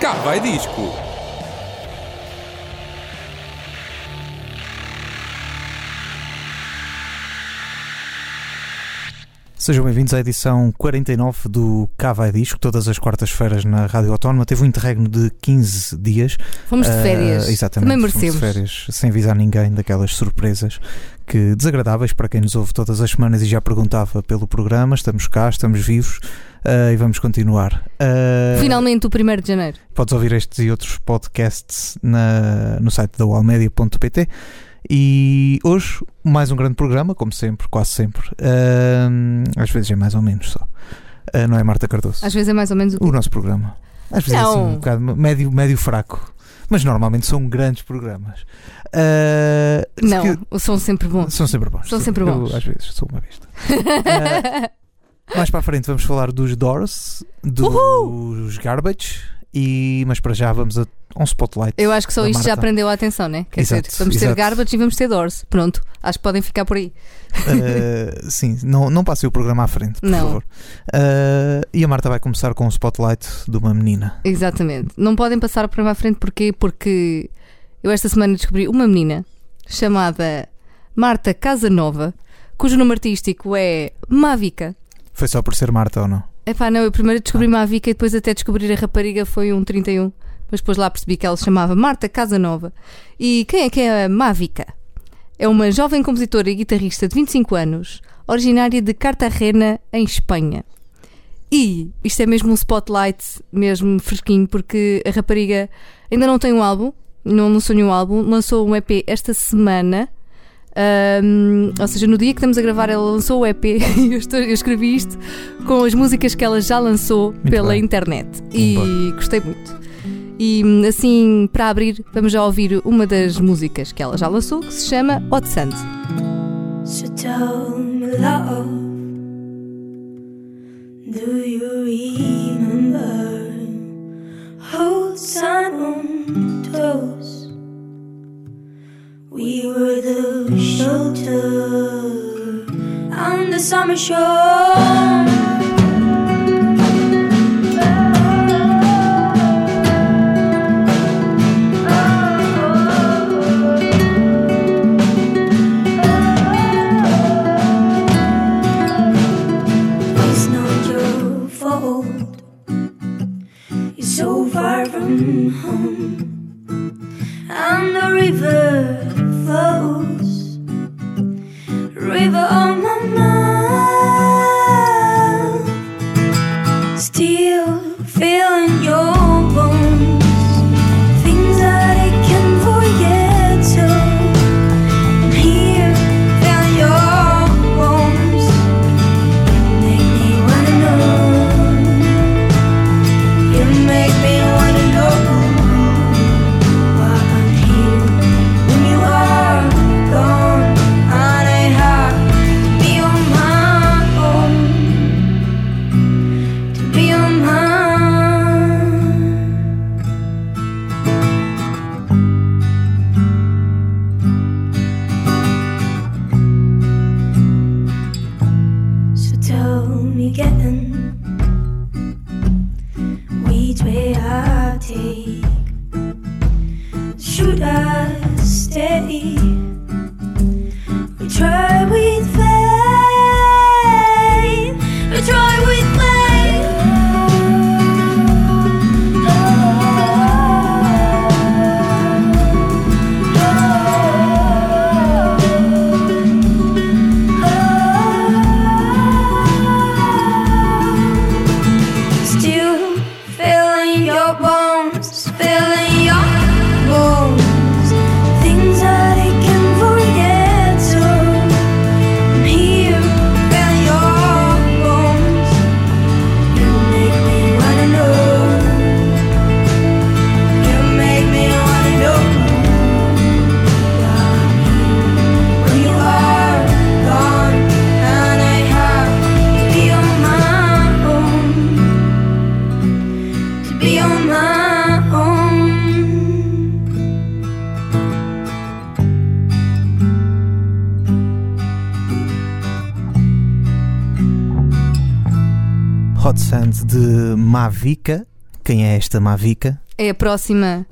Cá vai disco. Sejam bem-vindos à edição 49 do Cá Vai Disco, todas as quartas-feiras na Rádio Autónoma. Teve um interregno de 15 dias. Fomos de Ah, férias. exatamente. Também fomos merecemos. de férias, sem avisar ninguém daquelas surpresas que desagradáveis para quem nos ouve todas as semanas e já perguntava pelo programa. Estamos cá, estamos vivos ah, e vamos continuar. Ah, Finalmente o 1 de janeiro. Podes ouvir estes e outros podcasts na- no site da walmedia.pt. E hoje, mais um grande programa, como sempre, quase sempre. Ahm, às vezes é mais ou menos só. Não é Marta Cardoso? Às vezes é mais ou menos o O nosso programa. Às vezes é assim, Não. um bocado médio, médio fraco. Mas normalmente são grandes programas. Se Não, que- são sempre bons. São sempre bons. São sempre Eu, bons. às vezes sou uma besta. Ah, mais para a frente vamos falar dos Doors, dos Garbage, e, mas para já vamos a um spotlight. Eu acho que só da isto já Marta. prendeu a atenção, né? Quer Exato, dizer, vamos ter exato. Garbage e vamos ter Doors. Pronto, acho que podem ficar por aí. Uh, sim, não, não passei o programa à frente, por Não. favor. Uh, e a Marta vai começar com o spotlight de uma menina. Exatamente. Não podem passar para à frente porquê? Porque eu esta semana descobri uma menina chamada Marta Casanova, cujo nome artístico é Mavica. Foi só por ser Marta ou não? Epá, não, eu primeiro descobri Mavica e depois até descobrir a rapariga foi um 31. Mas depois lá percebi que ela se chamava Marta Casanova. E quem é que é a Mavica? É uma jovem compositora e guitarrista de 25 anos, originária de Cartagena, em Espanha. E isto é mesmo um spotlight, mesmo fresquinho, porque a rapariga ainda não tem um álbum, não lançou nenhum álbum, lançou um EP esta semana. Ahm, ou seja, no dia que estamos a gravar, ela lançou o EP e eu, estou- eu escrevi isto com as músicas que ela já lançou Muito pela bem. internet e gostei muito. E assim, para abrir, vamos já ouvir uma das músicas que ela já lançou, que se chama Hot Sand. So tell me, love, do you remember whole sun on toes? We were the shelter on the summer shore. It's not your fault. You're so far from home, and the river River on my Mavica. Quem é esta Mavica? É a próxima.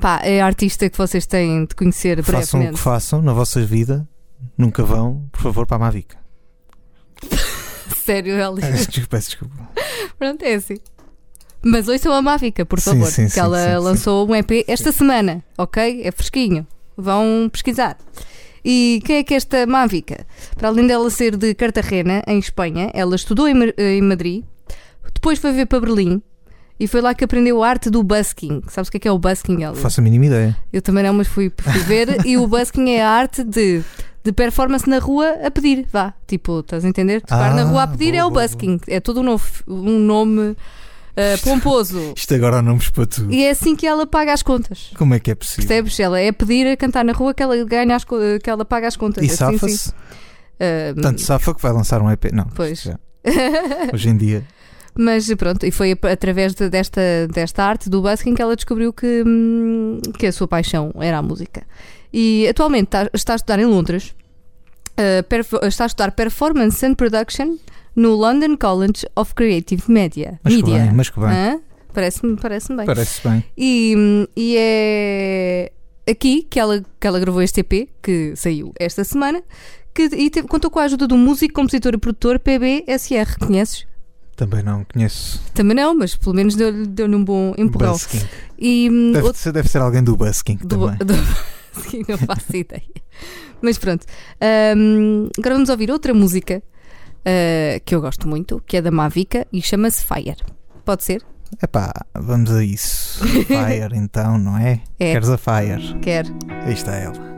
Pá, é a artista que vocês têm de conhecer Façam o que façam na vossa vida, nunca vão, por favor, para a Mavica. Sério. Peço desculpa, desculpa. Pronto, é assim. Mas ouçam a Mávica, por favor, sim, que sim, ela sim, lançou um EP esta semana, ok? É fresquinho. Vão pesquisar. E quem é que é esta Mávica? Para além dela ser de Cartagena, em Espanha, ela estudou em, em Madrid, depois foi ver para Berlim e foi lá que aprendeu a arte do busking. Sabes o que é que é o busking? Ela? Faço a mínima ideia. Eu também não, mas fui, fui ver. e o busking é a arte de, de performance na rua a pedir. Vá, tipo, estás a entender? Tocar Ah, na rua a pedir boa, é o boa, busking. É todo um, novo, um nome ah, pomposo. Isto agora há nomes para tudo. E é assim que ela paga as contas. Como é que é possível? Percebes? Ela é pedir a cantar na rua que ela ganha as, co- que ela paga as contas. E Assim, sim. safa-se. Ah, Tanto safa que vai lançar um EP. Não, Pois. hoje em dia. Mas pronto, e foi através de- desta, desta arte do busking que ela descobriu que, hum, que a sua paixão era a música. E atualmente está, está a estudar em Londres, uh, está a estudar Performance and Production no London College of Creative Media. Mas que Media. bem, mas que bem. Parece-me parece bem. Parece bem. E, hum, e é aqui que ela, que ela gravou este EP, que saiu esta semana, que, e teve- contou com a ajuda do músico, compositor e produtor PBSR. Conheces? Também não conheço. Também não, mas pelo menos deu-lhe deu-lhe um bom empurrão. Busking. E hum, Deve, outro ser, deve ser alguém do Busking do, também. do, sim, não faço ideia. Mas pronto. Hum, agora vamos ouvir outra música uh, que eu gosto muito, que é da Mavica e chama-se Fire. Pode ser? Epá, vamos a isso. Fire então, não é? É. Queres a Fire? Quer? Aí está ela.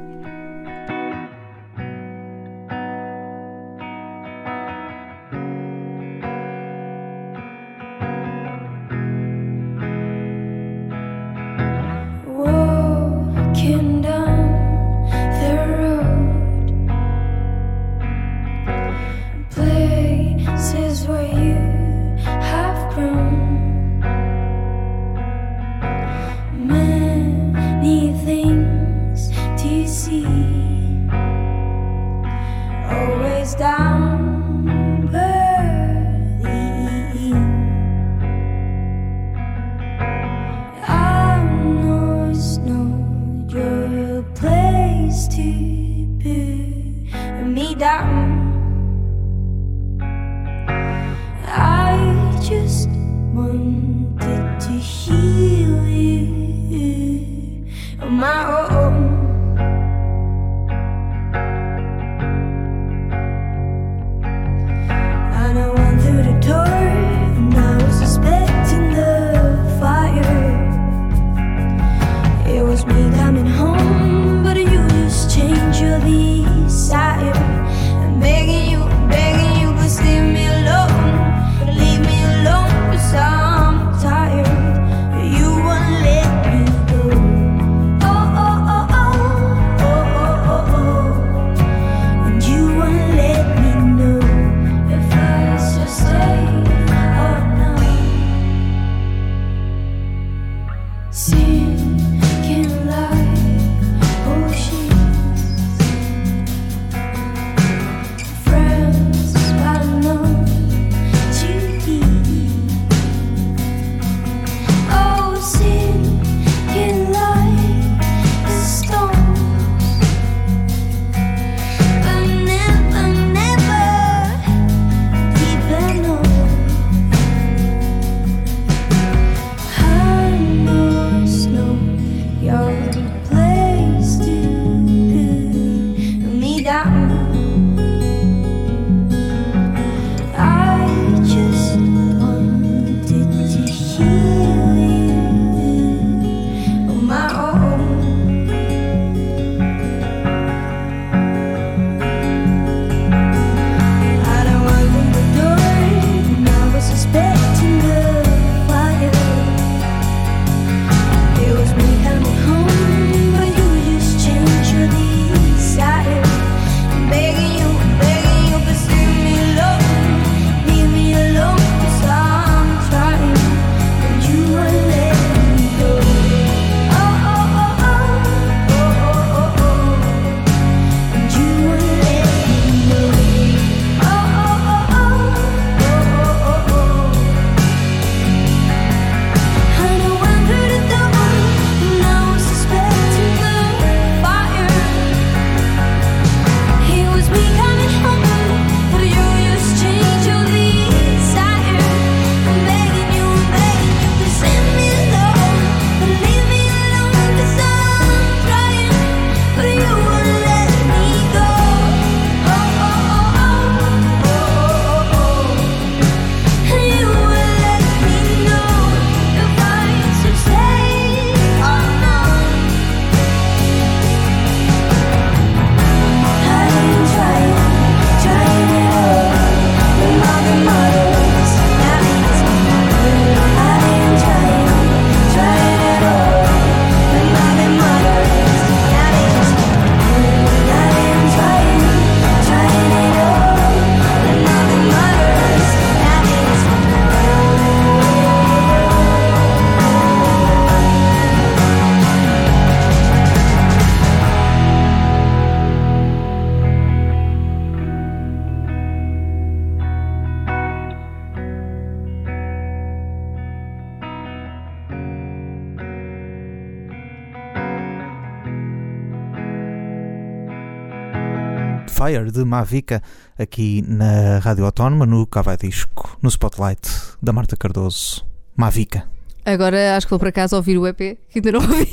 Fire de Mavica aqui na Rádio Autónoma, no Cava Disco, no Spotlight da Marta Cardoso. Mavica. Agora acho que vou para casa ouvir o EP, que ainda não ouvi.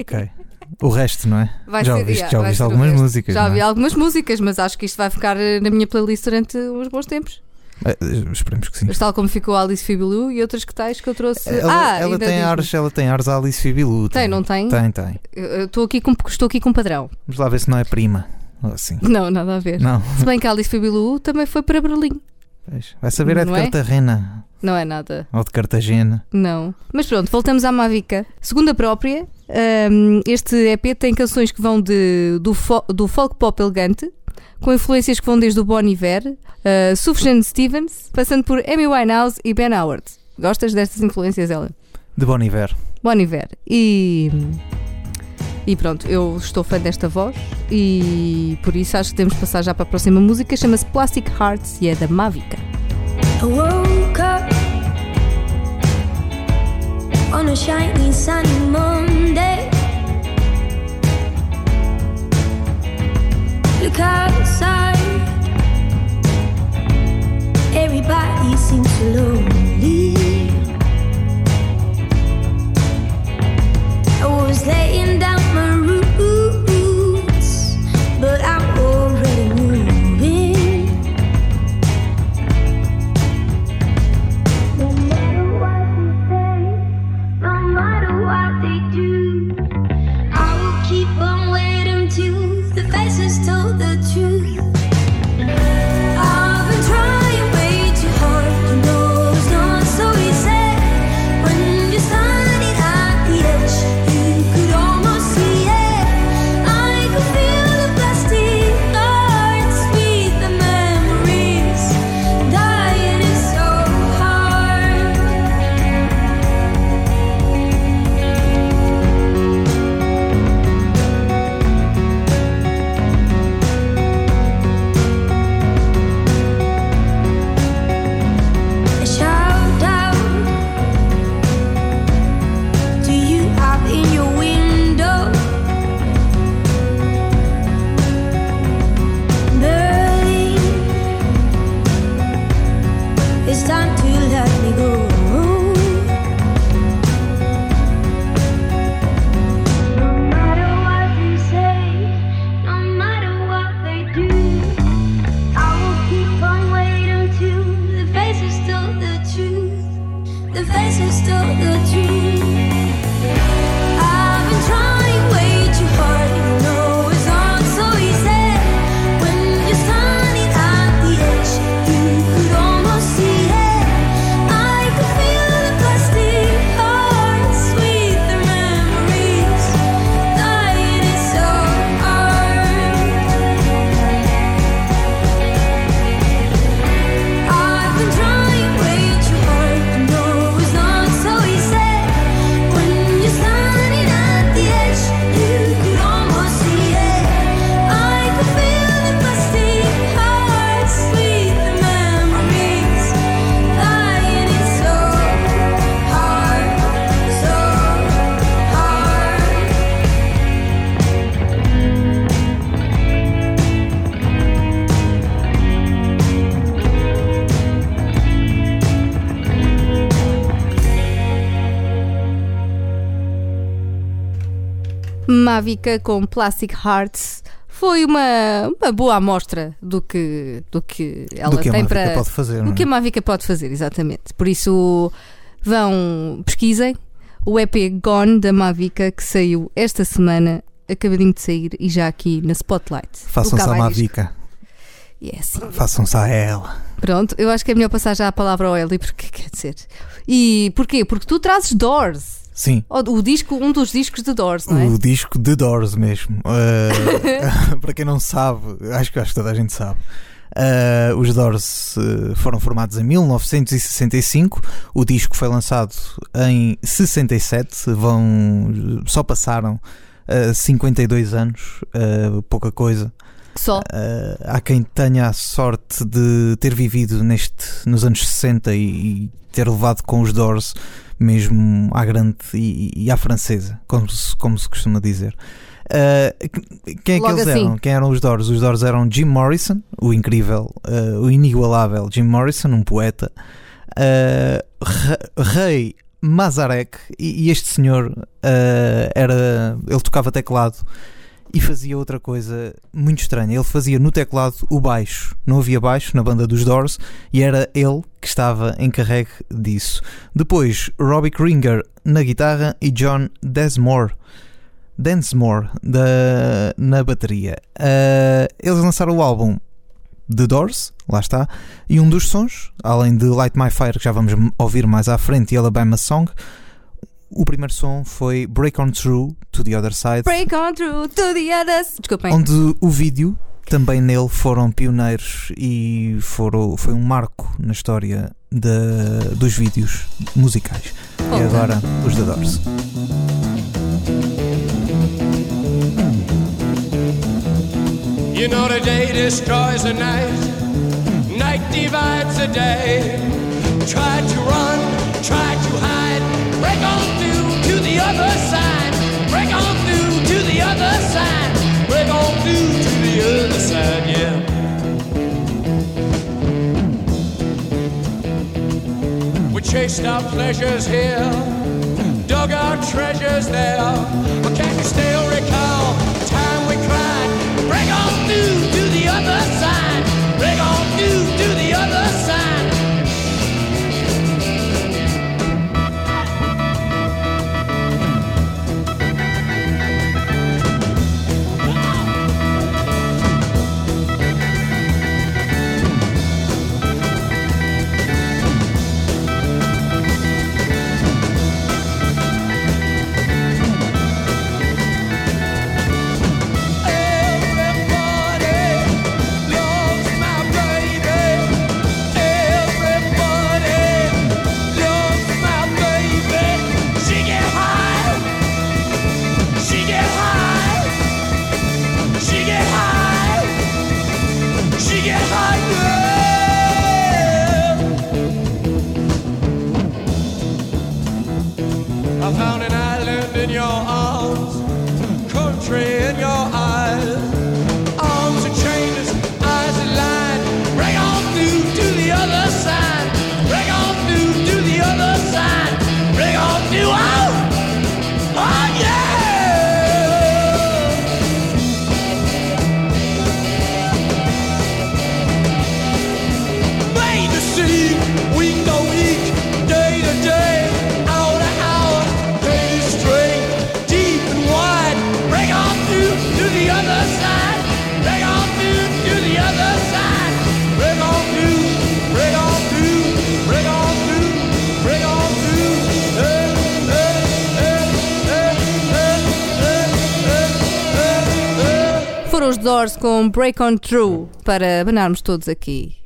Ok. O resto, não é? Vai já ser- ouviste, yeah, já ouviste algumas músicas. Já é? ouvi algumas músicas, mas acho que isto vai ficar eh, na minha playlist durante uns bons tempos. Eh, esperemos que sim. Mas tal como ficou a Alice Fibilou e outras que tais que eu trouxe. Ela, ah, ela tem ares, ela tem ares a Alice Fibilu. Tem, não tem? Tem, tem. Estou aqui, com, estou aqui com um padrão. Vamos lá ver se não é prima. Assim. Não, nada a ver. Não. Se bem que a Alice Fibilou também foi para Berlim. Pois, Vai saber é de Não é? Cartagena Não é nada. ou de Cartagena. Não. Mas pronto, voltamos à Mavica. Segundo a própria, hum, este EP tem canções que vão de, do, fo- do folk pop elegante, com influências que vão desde o Bon Iver, uh, Sufjan Stevens, passando por Amy Winehouse e Ben Howard. Gostas destas influências, Ellen? De Bon Iver. Bon Iver. E, e pronto, eu estou fã desta voz e por isso acho que temos de passar já para a próxima música. Chama-se Plastic Hearts e é da Mavica. I woke up on a shiny sunny Monday. Look outside, everybody seems so lonely. I was laying Mavica com Plastic Hearts foi uma, uma boa amostra do que, do que ela do que tem para. pode fazer. do é? que a Mavica pode fazer, exatamente. Por isso, vão, pesquisem o EP Gone da Mavica que saiu esta semana, acabadinho de sair e já aqui na Spotlight. Façam-se a Cavai Disco. Mavica. E é assim. Façam-se a ela. Pronto, eu acho que é melhor passar já a palavra ao Eli, porque quer dizer. E porquê? Porque tu trazes Doors. Sim. O, o disco, um dos discos de Doors, não é? O disco The Doors mesmo. Uh, para quem não sabe, acho que, acho que toda a gente sabe. Uh, os Doors uh, foram formados em 1965. O disco foi lançado em 67. Vão, só passaram uh, 52 anos, pouca coisa. Só. Uh, há quem tenha a sorte de ter vivido neste, nos anos 60 e, e ter levado com os Doors mesmo à grande e, e à francesa, como se, como se costuma dizer. Uh, quem é que Logo eles assim. eram? Quem eram os Doors? Os Doors eram Jim Morrison, o incrível, uh, o inigualável Jim Morrison, um poeta, uh, Ray Mazarek, e, e este senhor era. Ele tocava teclado e fazia outra coisa muito estranha. Ele fazia no teclado o baixo. Não havia baixo na banda dos Doors e era ele que estava encarregue disso. Depois, Robbie Kringer na guitarra e John Desmore. Densmore da, na bateria. Uh, eles lançaram o álbum The Doors, lá está, e um dos sons, além de Light My Fire, que já vamos ouvir mais à frente, e Alabama Song, o primeiro som foi Break On Through to the Other Side, Break on through to the others. Desculpem. onde o vídeo também nele foram pioneiros e foram, foi um marco na história da- dos vídeos musicais. E Voltando. agora os The Doors. You know the day destroys the night, night divides the day. Try to run, chased our pleasures here, dug our treasures there. But can you still recall the time we cried? Break on through to the other Doors com Break on Through para abanarmos todos aqui.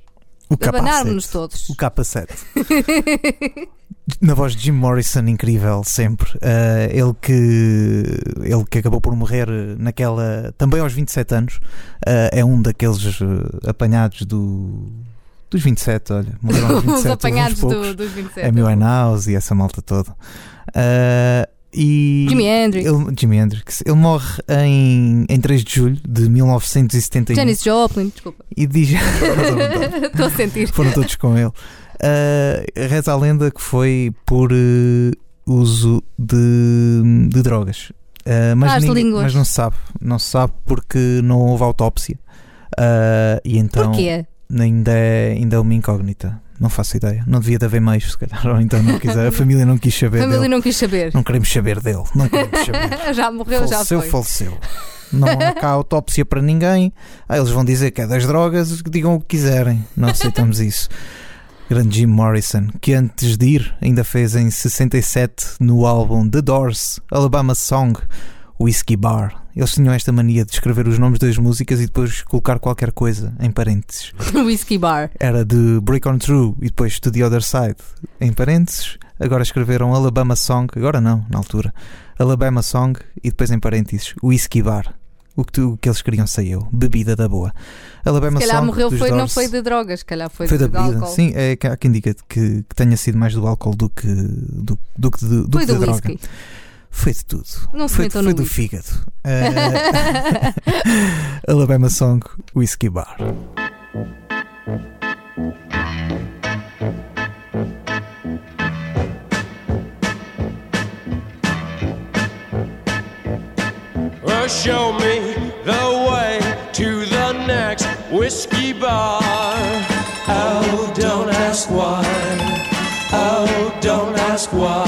O capacete. todos. O capacete. Na voz de Jim Morrison, incrível, sempre. Ah, ele, que, ele que acabou por morrer naquela. também aos 27 anos. ah, é um daqueles ah, apanhados do. dos 27, olha. Morreram aos 27. Os apanhados do, dos 27. Amy Winehouse e essa malta toda. Ah, e Jimi Hendrix. Ele, Jimi Hendrix. Ele morre em, em 3 de julho de 1971. Janis Joplin, desculpa. E diz. Estou a sentir. Foram todos com ele. Ah, reza a lenda que foi por eh, uso de, de drogas. Ah, mas, as ninguém- mas não se sabe. Não se sabe porque não houve autópsia. Ah, e então Porquê? ainda é, ainda é uma incógnita. Não faço ideia. Não devia de haver meios, se calhar. Ou então não quiser. A família não quis A saber família dele. não quis saber. Não queremos saber dele. Não queremos saber. já morreu, já faleceu, foi. faleceu. Não há cá autópsia para ninguém. Ah, eles vão dizer que é das drogas, digam o que quiserem. Não aceitamos isso. Grande Jim Morrison, que antes de ir ainda fez em 67 no álbum The Doors, Alabama Song, Whiskey Bar. Eles tinham esta mania de escrever os nomes das músicas e depois colocar qualquer coisa em parênteses. Whiskey Bar. Era de Break On Through e depois To The Other Side em parênteses. Agora escreveram Alabama Song, agora não, na altura. Alabama Song e depois em parênteses Whiskey Bar. O que, tu- o que eles queriam sei eu. Bebida da boa. Alabama Se calhar Song morreu foi, não foi de drogas, se calhar foi, Foi da de bebida. álcool. Sim, é que há quem diga que, que tenha sido mais do álcool do que do, do, que de, do Foi que do da droga. Foi de tudo. Não se foi foi no do whisky. fígado. Eh, Alabama Song Whiskey Bar. Well, show me the way to the next whiskey bar. Oh, don't ask why. Oh, don't ask why.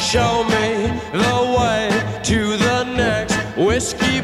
Show me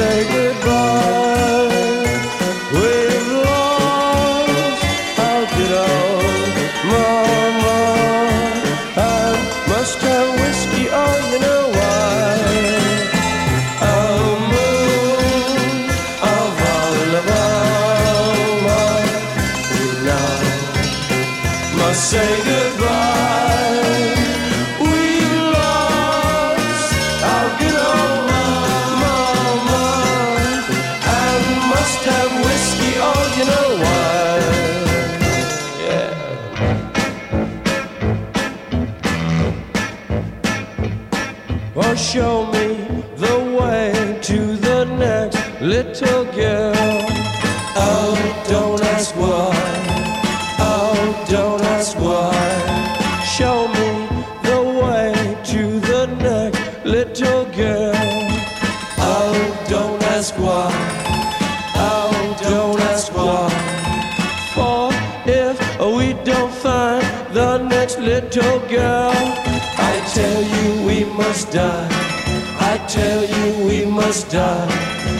Say goodbye. We've lost our good old mama. I must have whiskey, oh, you know why. Oh, moon of Alabama, now must say little girl. Oh, don't ask why. Oh, don't ask why. Show me the way to the next little girl. Oh, don't ask why. Oh, don't ask why. For if we don't find the next little girl, I tell you we must die. I tell you we must die.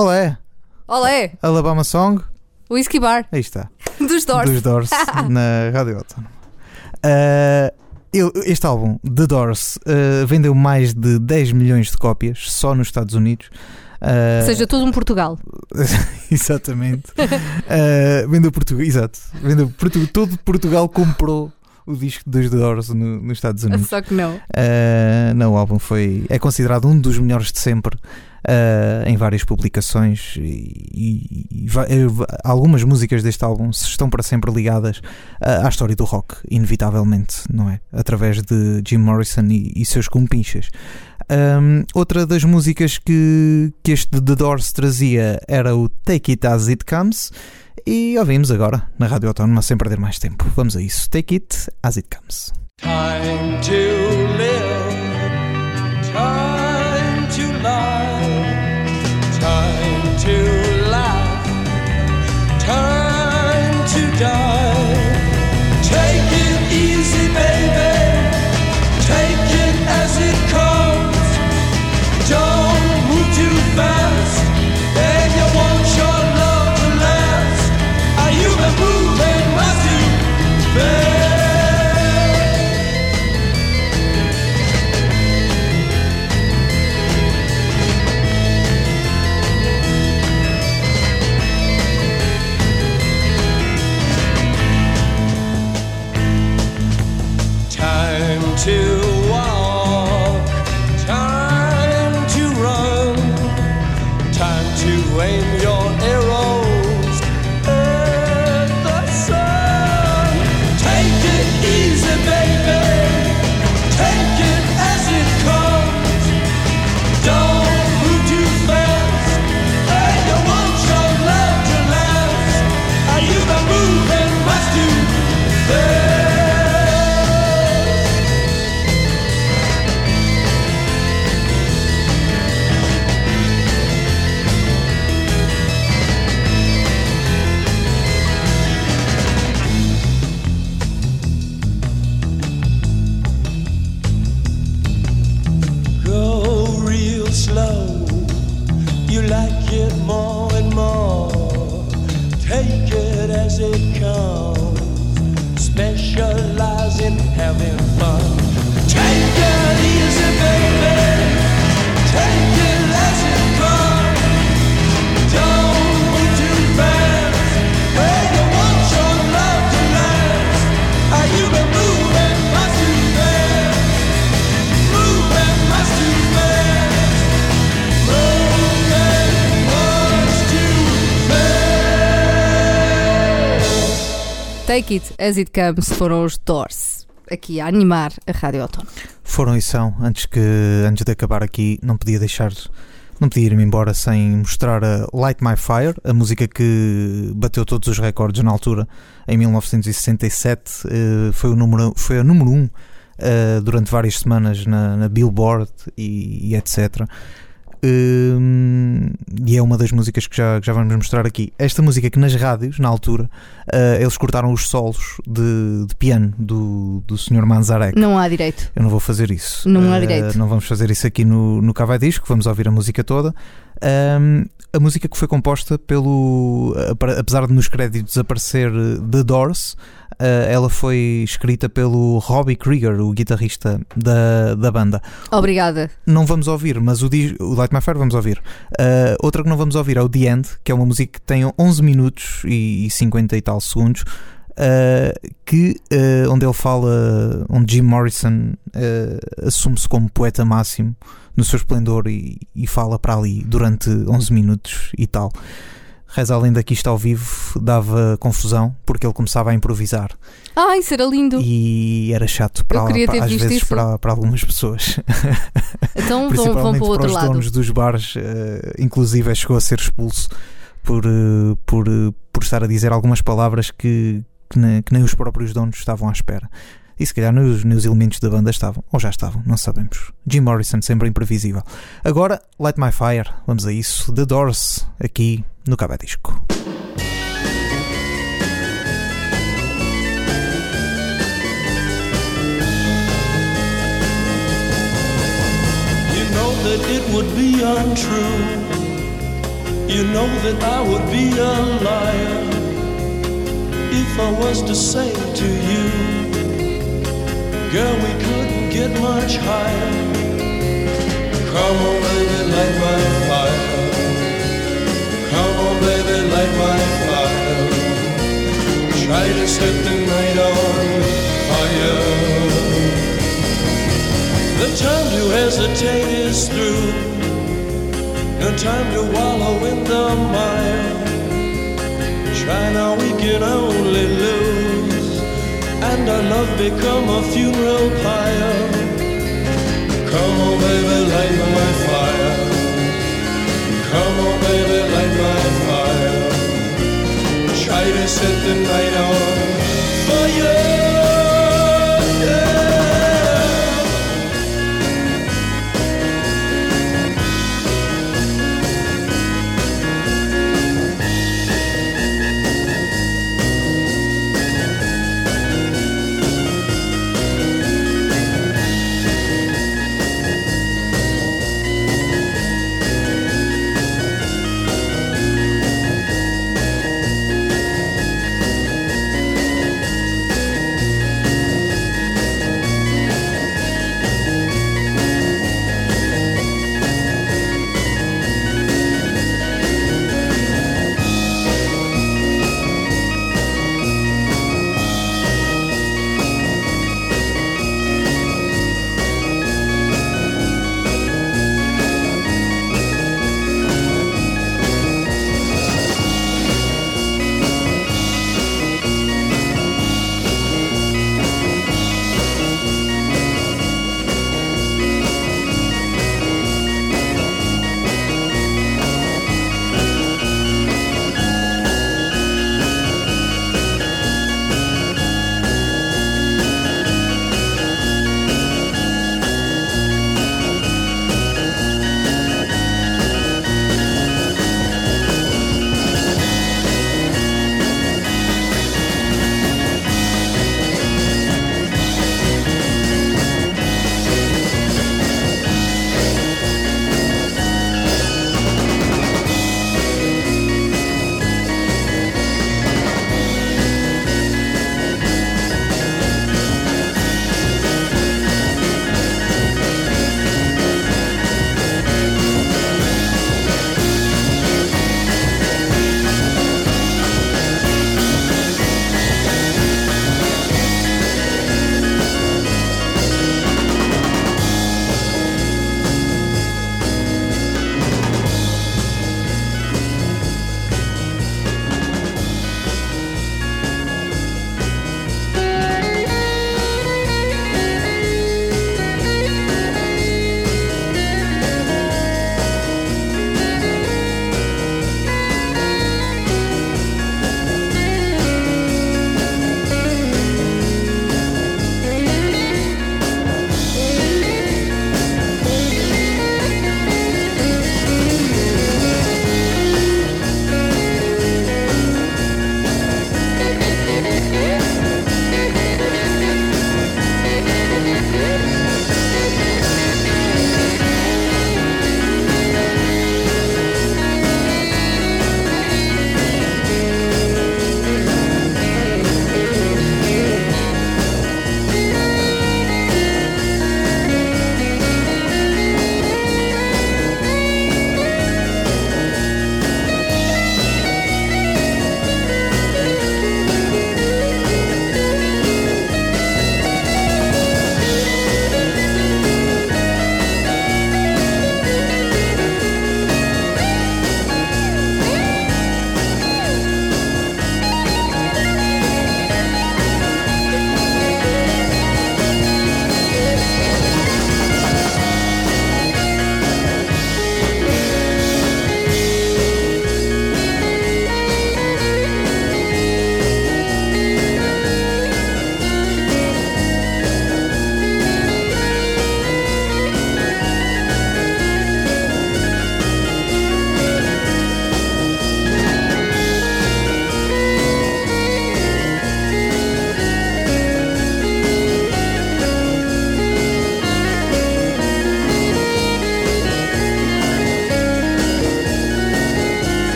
Olé, Olé, Alabama Song. Whisky Bar, Aí está. dos Doors. Dos Doors na Rádio Autónoma. Ah, eu- este álbum, The Doors, ah, vendeu mais de 10 milhões de cópias só nos Estados Unidos. Ah, Ou seja, todo um Portugal. exatamente. Ah, vendeu Portugal, exato. Vendeu Portu- todo Portugal comprou o disco dos The Doors no- nos Estados Unidos. Só que não. Uh, não, o álbum foi, é considerado um dos melhores de sempre uh, em várias publicações e, e- e eh, algumas músicas deste álbum estão para sempre ligadas uh, à história do rock, inevitavelmente, não é? Através de Jim Morrison e, e seus compinchas. Um, outra das músicas que, que este The Doors trazia era o Take It As It Comes e ouvimos agora na Rádio Autónoma sem perder mais tempo. Vamos a isso. Take It As It Comes. Time to live, Take It As It Comes foram os Doors, aqui a animar a Rádio Autónoma. Foram e são. Antes, que, antes de acabar aqui, não podia deixar. Não podia ir-me embora sem mostrar a Light My Fire, a música que bateu todos os recordes na altura, em 1967. eh, foi, o número, foi a número 1 um, eh, durante várias semanas na, na Billboard e, e etc. Hum, e é uma das músicas que já, que já vamos mostrar aqui. Esta música que nas rádios, na altura, eh, eles cortaram os solos de, de piano do, do Sr. Manzarek. Não há direito. Eu não vou fazer isso. Não há Eh, direito. Não vamos fazer isso aqui no, no Cava Disco, vamos ouvir a música toda. Ahm, a música que foi composta pelo. Apesar de nos créditos aparecer eh, The Doors, ela foi escrita pelo Robbie Krieger, o guitarrista da, da banda. Obrigada. Não vamos ouvir, mas o, o Light My Fire vamos ouvir. Ah, outra que não vamos ouvir é o The End, que é uma música que tem 11 minutos e, e 50 e tal segundos. ah, que ah, onde ele fala, onde Jim Morrison assume-se como poeta máximo no seu esplendor e, e fala para ali durante 11 minutos e tal. Reza além daqui está ao vivo, dava confusão porque ele começava a improvisar Ai, isso era lindo. e era chato para, para- às vezes para, para algumas pessoas. Então vão, vão para o outro os lado. donos dos bares, eh, inclusive chegou a ser expulso por, eh, por, eh, por estar a dizer algumas palavras que, que, ne- que nem os próprios donos estavam à espera. E se calhar nem os, nem os elementos da banda estavam, ou já estavam, não sabemos. Jim Morrison, sempre imprevisível. Agora, Light My Fire, vamos a isso. The Doors, aqui no Cabo Disco. That it would be untrue. You know that I would be a liar if I was to say to you, Girl, we couldn't get much higher. Come on, baby, light my fire. Come on, baby, light my fire. Try to set the night on fire. The time to hesitate is through. No time to wallow in the mire. Try now, we can only lose. And our love become a funeral pyre. Come on, baby, light my fire. Come on, baby, light my fire. Try to set the night on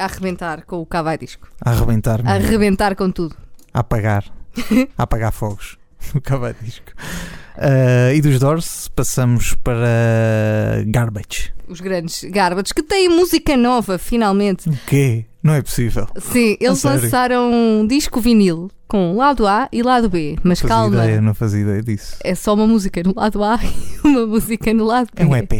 A arrebentar com o Cavai Disco. A arrebentar, A arrebentar com tudo. a apagar, a apagar fogos. O cavalo disco. Ah, e dos Doors passamos para Garbage. Os grandes Garbage que têm música nova, finalmente. O quê? Não é possível. Sim, eles lançaram um disco vinil com lado A e lado B. Mas Não calma, ideia, não fazia ideia disso. é só uma música no lado A e uma música no lado B. É um EP.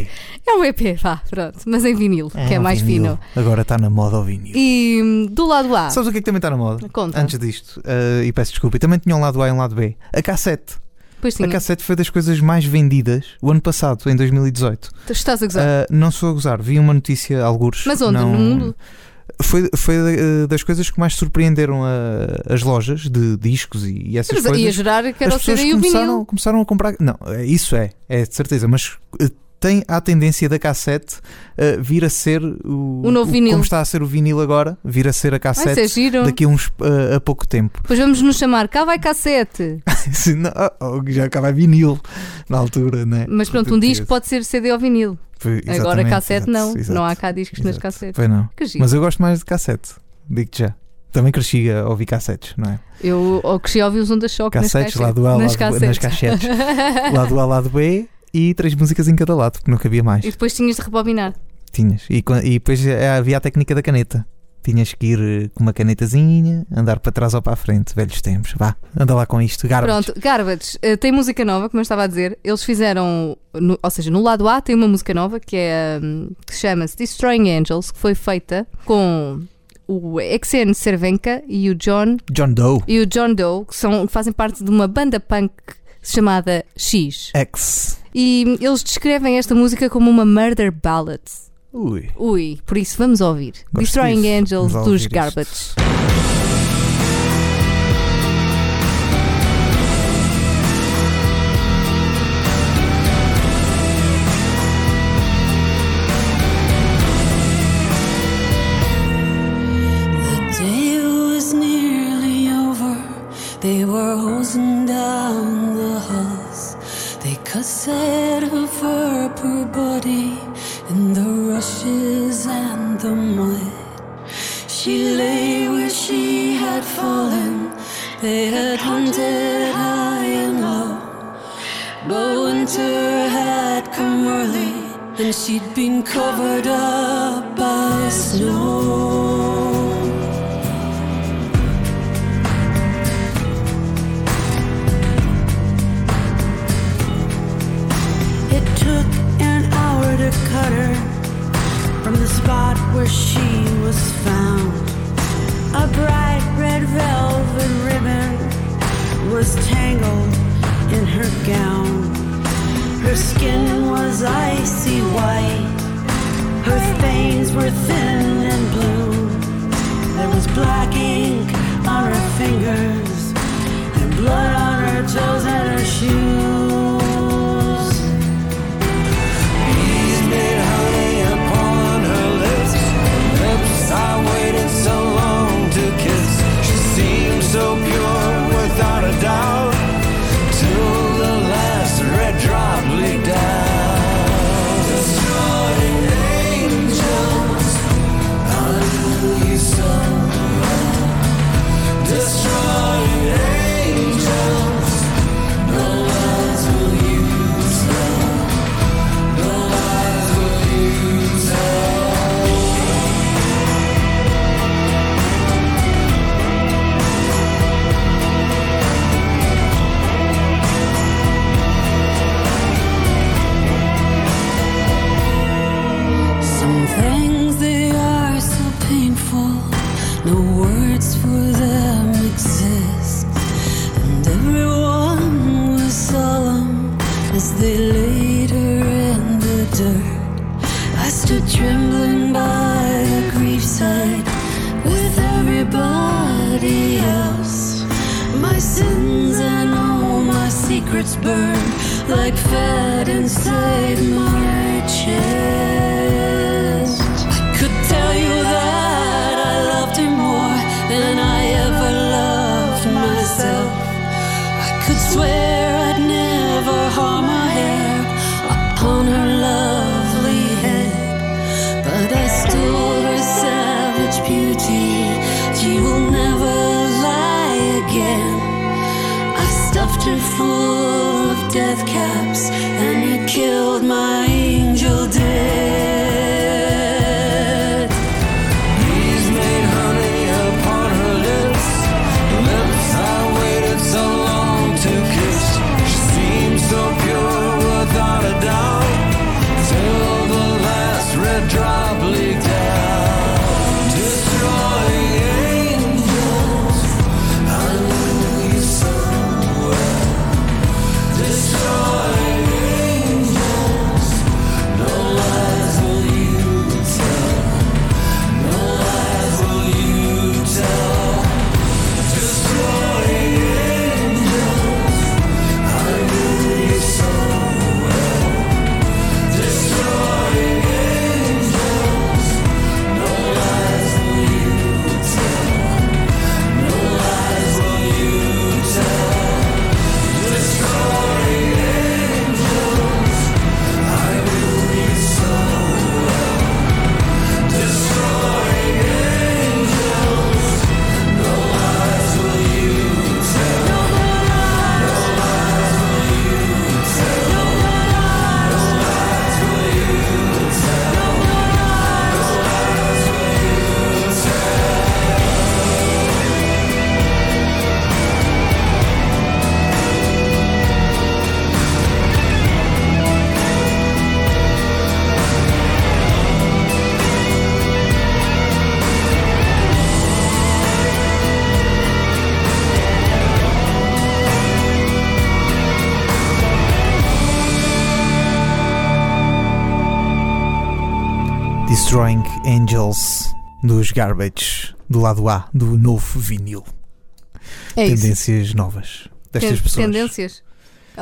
É um EP, vá, pronto. Mas em vinil, que é um mais vinil. fino. Agora está na moda o vinil. E hum, do lado A, Sabes o que é que também está na moda? conta. Antes disto, ah, e peço desculpa, e também tinha um lado A e um lado B. A cassete. Pois sim, A cassete foi das coisas mais vendidas o ano passado, em 2018. tu estás a gozar. Ah, não sou a gozar, vi uma notícia, algures. Mas onde? não- No mundo? Foi, foi eh, das coisas que mais surpreenderam a- as lojas de discos e, e essas Mas coisas. ia jurar que era as o CD pessoas o começaram, vinil. começaram a comprar. Não, é, isso é, é de certeza, mas eh, tem a tendência da cassete eh, vir a ser o, O novo vinil. Como está a ser o vinil agora, vir a ser a Vai ser cassete giro. daqui a, uns, eh, a pouco tempo. Pois vamos nos chamar Cá vai cassete. Se não- oh, oh, já acaba vinil na altura, né? Mas pronto, um disco pode ser CD ou vinil. Foi- Agora cassete exato, não. exato, não há cá discos nas exato. cassetes. Foi não. Mas eu gosto mais de cassete, digo-te já. Também cresci a ouvir cassetes, não é? Eu cresci a ouvir os ondas choque nas Cassetes, lado A, nas lado B, nas cassetes. lado A, lado B e três músicas em cada lado, porque não cabia mais. E depois tinhas de rebobinar. Tinhas. E, e depois eh, havia a técnica da caneta. Tinhas que ir eh, com uma canetazinha, andar para trás ou para a frente. Velhos tempos. Vá, anda lá com isto. Garbage. Pronto, Garbage eh, tem música nova, como eu estava a dizer. Eles fizeram, no- ou seja, no lado A tem uma música nova que é hum, que chama-se Destroying Angels, que foi feita com o Exen Cervenka e o John John Doe. e o John Doe, que são, que fazem parte de uma banda punk chamada X. X. E eles descrevem esta música como uma murder ballad. Ui. Ui, por isso vamos ouvir. Gosto Destroying disso. Angels Vamos dos ouvir isto. Garbage. The and she'd been covered up by snow. It took an hour to cut her from the spot where she was found. Dos Garbage, do lado A do novo vinil. É isso. Tendências novas destas Ten- pessoas. Tendências.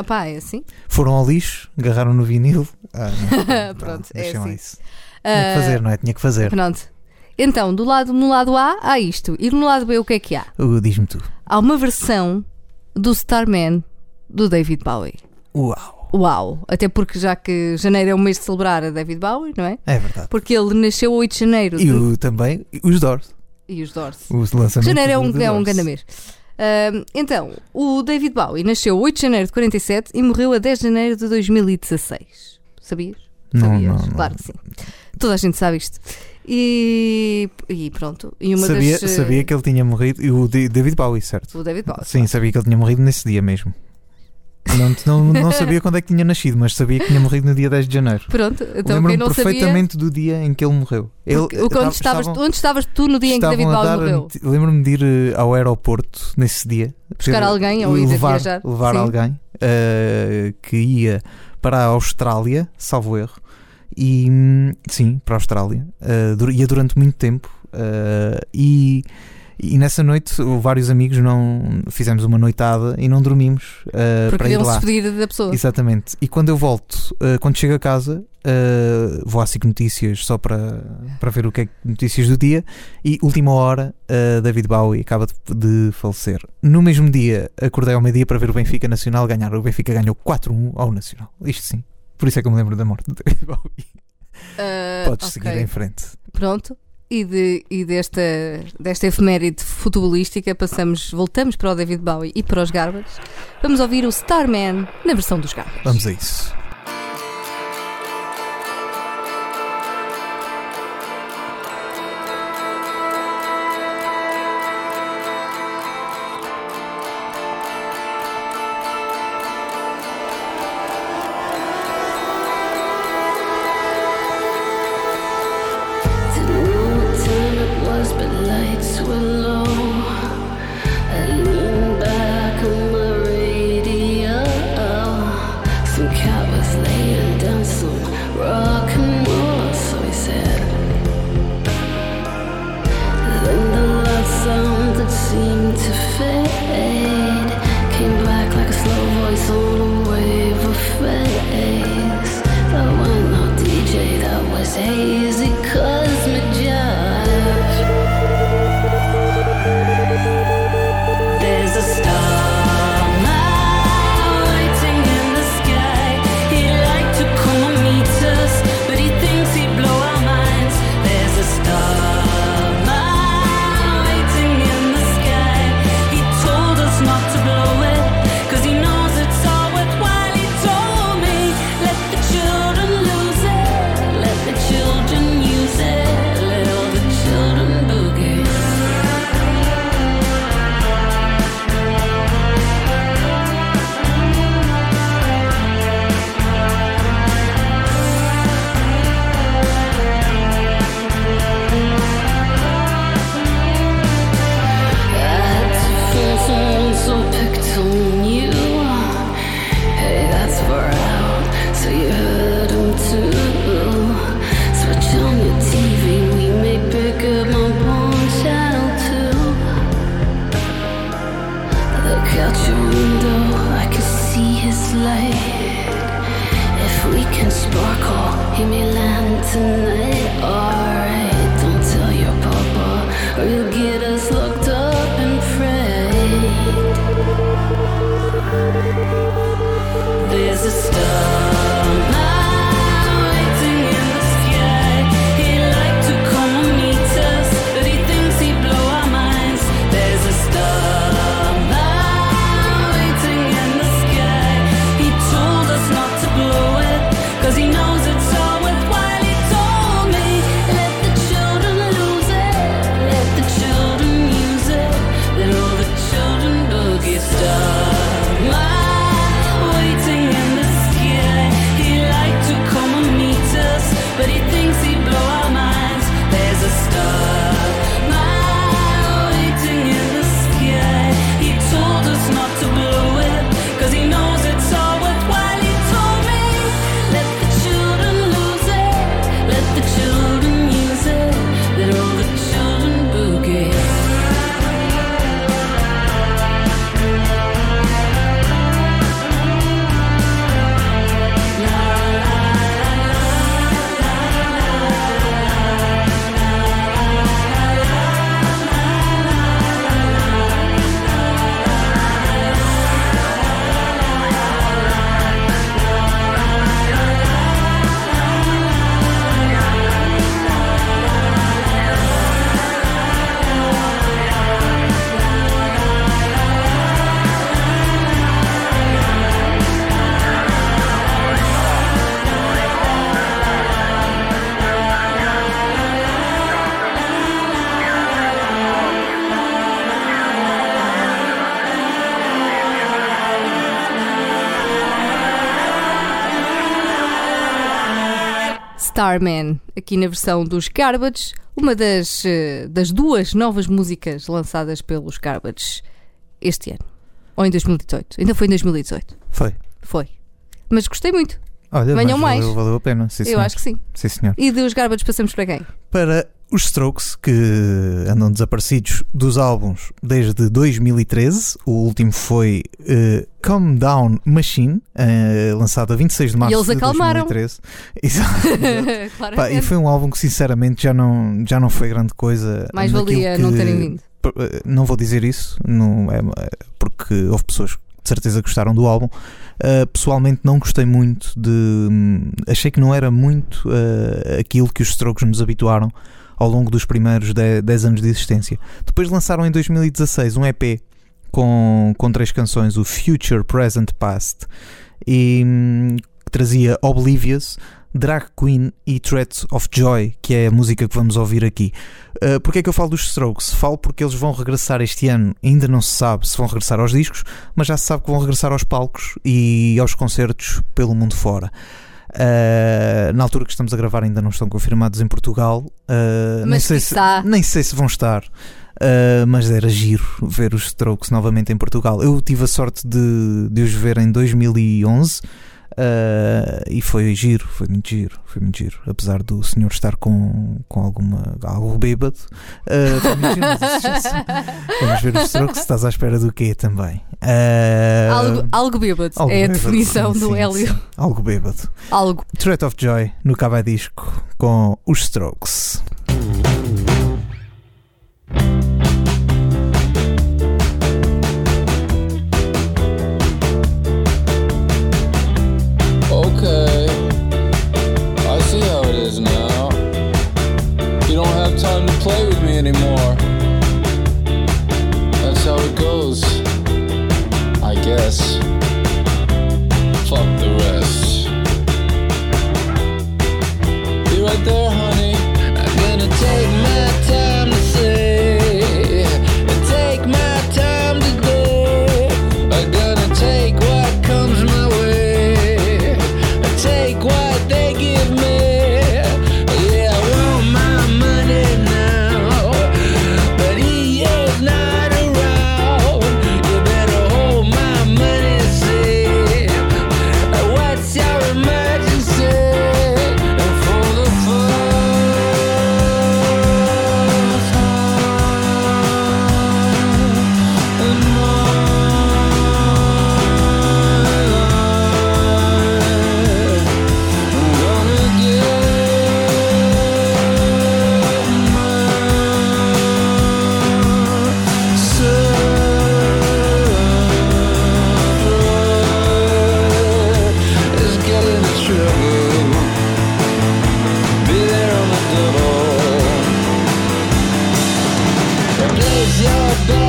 Pá, é assim. Foram ao lixo, agarraram no vinil. Ah, não, Pronto, é assim. isso. Tinha que fazer, não é? Tinha que fazer. Pronto. Então, do lado, no lado A há isto. E no lado B o que é que há? Uh, Diz-me tu. Há uma versão do Starman do David Bowie. Uau, Uau! Até porque já que janeiro é o mês de celebrar a David Bowie, não é? é verdade. Porque ele nasceu a 8 de janeiro. E de- o, também os Doors. e os Doors. Os lançamentos Janeiro é um, é um grande mês. Ahm, então, o David Bowie nasceu 8 de janeiro de 47 e morreu a 10 de janeiro de 2016. Sabias? Não, Sabias? não, não. Claro que sim. Toda a gente sabe isto. E, e pronto. E uma Sabia, das, eh, sabia que ele tinha morrido. E o David Bowie, certo? O David Bowie. Sim, sabia que ele tinha morrido nesse dia mesmo. Não, não, não sabia quando é que tinha nascido, mas sabia que tinha morrido no dia 10 de janeiro. Pronto, então quem Lembro-me não sabia. perfeitamente do dia em que ele morreu. Ele, porque- onde, estavas, estavam- onde estavas tu no dia em que David Bowie morreu? Lembro-me de ir eh, ao aeroporto nesse dia. Buscar ter- alguém ou ir levar, viajar. levar Sim. alguém eh, que ia para a Austrália, salvo erro. E hum, sim, para a Austrália. Eh, dur- ia durante muito tempo. eh, e, e nessa noite vários amigos não fizemos uma noitada e não dormimos Porque para ir lá. da pessoa. Exatamente. E quando eu volto, eh, quando chego a casa, eh, vou à SIC Notícias só para, para ver o que é que notícias do dia. E última hora, David Bowie acaba de, de falecer. No mesmo dia, acordei ao meio-dia para ver o Benfica Nacional ganhar. O Benfica ganhou 4-1 ao Nacional. Isto sim. Por isso é que eu me lembro da morte de David Bowie. Podes ok. seguir em frente. Pronto. E, de, e desta, desta efeméride futebolística passamos, voltamos para o David Bowie e para os Garbage. Vamos ouvir o Starman na versão dos Garbage. Vamos a isso. Time it was, but lights were low. Oh. all. Starman, aqui na versão dos Garbage, uma das, eh, das duas novas músicas lançadas pelos Garbage este ano. Ou em 2018. Ainda foi em 2018. Foi. Foi. Mas gostei muito. Olha, Venham mais. Valeu, valeu a pena. Sim, Eu senhor. acho que sim. Sim, senhor. E dos Garbage passamos para quem? Para os Strokes, que andam desaparecidos dos álbuns desde 2013. O último foi eh, Calm Down Machine, eh, lançado a 26 de março eles de acalmaram. 2013. Exato. Pá, e foi um álbum que sinceramente já não, já não foi grande coisa. Mais valia que- não terem vindo. Eh, Não vou dizer isso, não, é, é porque houve pessoas que de certeza gostaram do álbum. Uh, pessoalmente não gostei muito de. hum, Achei que não era muito uh, aquilo que os Strokes nos habituaram ao longo dos primeiros 10 anos de existência. Depois lançaram em 2016 um EP com, com três canções, o Future, Present, Past, e hum, que trazia Oblivious, Drag Queen e Threats of Joy, que é a música que vamos ouvir aqui. Uh, Porquê é que eu falo dos Strokes? Falo porque eles vão regressar este ano, ainda não se sabe se vão regressar aos discos, mas já se sabe que vão regressar aos palcos e aos concertos pelo mundo fora. Uh, na altura que estamos a gravar ainda não estão confirmados em Portugal. Uh, nem, Mas sei se, nem sei se vão estar. Uh, mas era giro ver os Strokes novamente em Portugal. Eu tive a sorte de, de os ver em 2011 uh, e foi giro, foi muito giro, foi muito giro. Apesar do senhor estar com, com alguma algo bêbado, uh, foi muito giro, se- Vamos ver os Strokes, estás à espera do quê também? Uh, Algo, algo bêbado. algo é a bêbado, definição sim, do sim, Hélio. sim. Algo bêbado. Algo. Threat of Joy no Cava Disco com os Strokes. the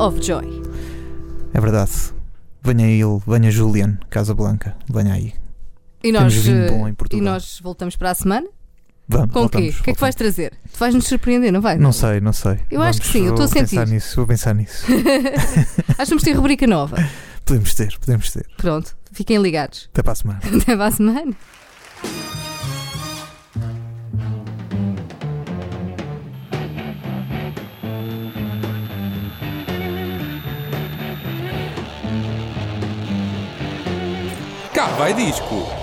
of Joy. É verdade. Venha ele, venha Julian Casablanca, venha aí. E nós, eh, e nós voltamos para a semana? Vamos, Com o quê? O que é que vais trazer? Tu vais nos surpreender, não vai? Não sei, não sei. Eu acho que sim, eu vou estou a pensar sentir. nisso, vou pensar nisso. Acho que vamos ter rubrica nova. podemos ter, podemos ter. Pronto, fiquem ligados. Até para a semana. Até para a semana. Cá vai disco.